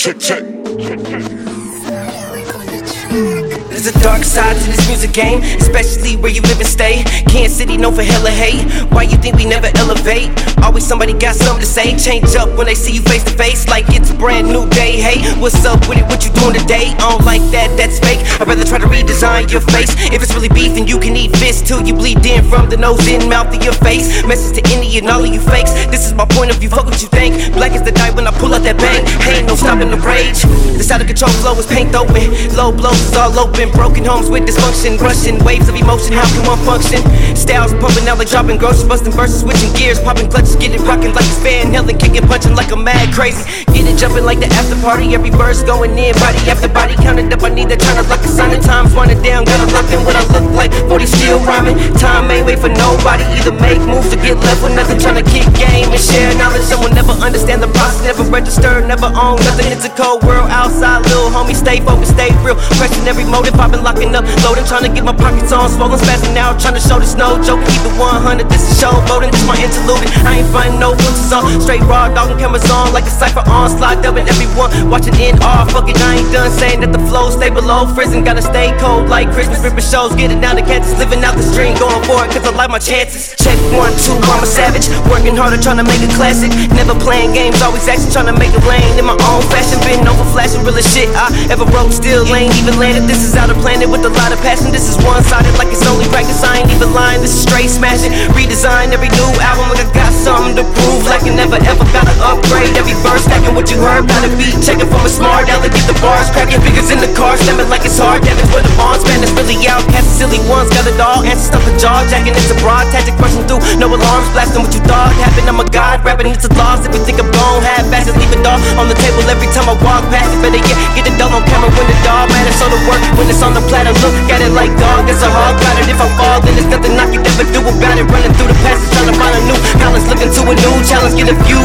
check, check. There's a dark side to this music game, especially where you live and stay. Kansas City known for hella hate. Why you think we never elevate? Always somebody got something to say. Change up when they see you face to face, like it's a brand new day. Hey, what's up with it? What you doing today? I don't like that, that's fake. I'd rather try to redesign your face. If it's really beef, then you can eat fish till you bleed in from the nose in, mouth of your face. Message to any and all of you fakes. This is my point of view. Fuck what you think. Black is the night when I pull out that bang. Ain't no stopping the rage. This out of control flow is paint open. Low blows is all open. Broken homes with dysfunction. Rushing waves of emotion. How can one function? Styles pumping out like dropping groceries. Busting verses, switching gears. Popping clutches. Get it rocking like it's fan. Helen kicking, punching like a mad crazy. Get it jumping like the after party. Every verse going in. Body after body. Counted up. I need to turn up like a nobody. Either make moves or get left with nothing. Trying to kick game and share knowledge. Someone never understand the process. Never register. Never own nothing. It's a cold world outside. Little homie, stay focused, stay real. Pressing every motive. I've been locking up, loading, trying to get my pockets on, swollen, spazzing out, trying to show this no joke. Keep it 100. This is show loading. This my interlude. I ain't frontin' no filters on. Straight raw, dogging cameras on like a cipher on. Slide dubbing everyone watching in awe. Fuck it, I ain't done saying that the flow stay below prison. Gotta stay cold like Christmas. Ripping shows, getting down to Kansas, living out the stream, going for it, cause I like my chances. Check one, two, I'm a savage. Working harder, trying to make a classic. Never playing games, always action, trying to make a lane in my own fashion. Been over flashing, real as shit. I ever wrote, still ain't even landed. This is out of planet with a lot of passion. This is one sided, like it's only practice. I ain't even lying, this is straight smashing. Redesign every new album, like I got something to prove. Like I never ever gotta upgrade. Every verse, stacking what you heard, gotta be checking from a smart. Get the bars, cracking figures in the car, stemming like it's hard. Damage where the bonds, man, it's really out. outcast. Silly ones got it all. Answer stuff a jaw, jacking it's a broad tactic, rushing through. No alarms, blasting what you thought happened. I'm a god, rapping it's a loss. If you think I'm gone, half fast, leave it all on the table every time I walk past. Better get get it done on camera when the dog matters. So the work when it's on the platter, look at it like dog. It's a hard platter. If I fall, then there's nothing I can ever do about it. Running through the passage, trying to find a new balance, looking to a new challenge. Get a few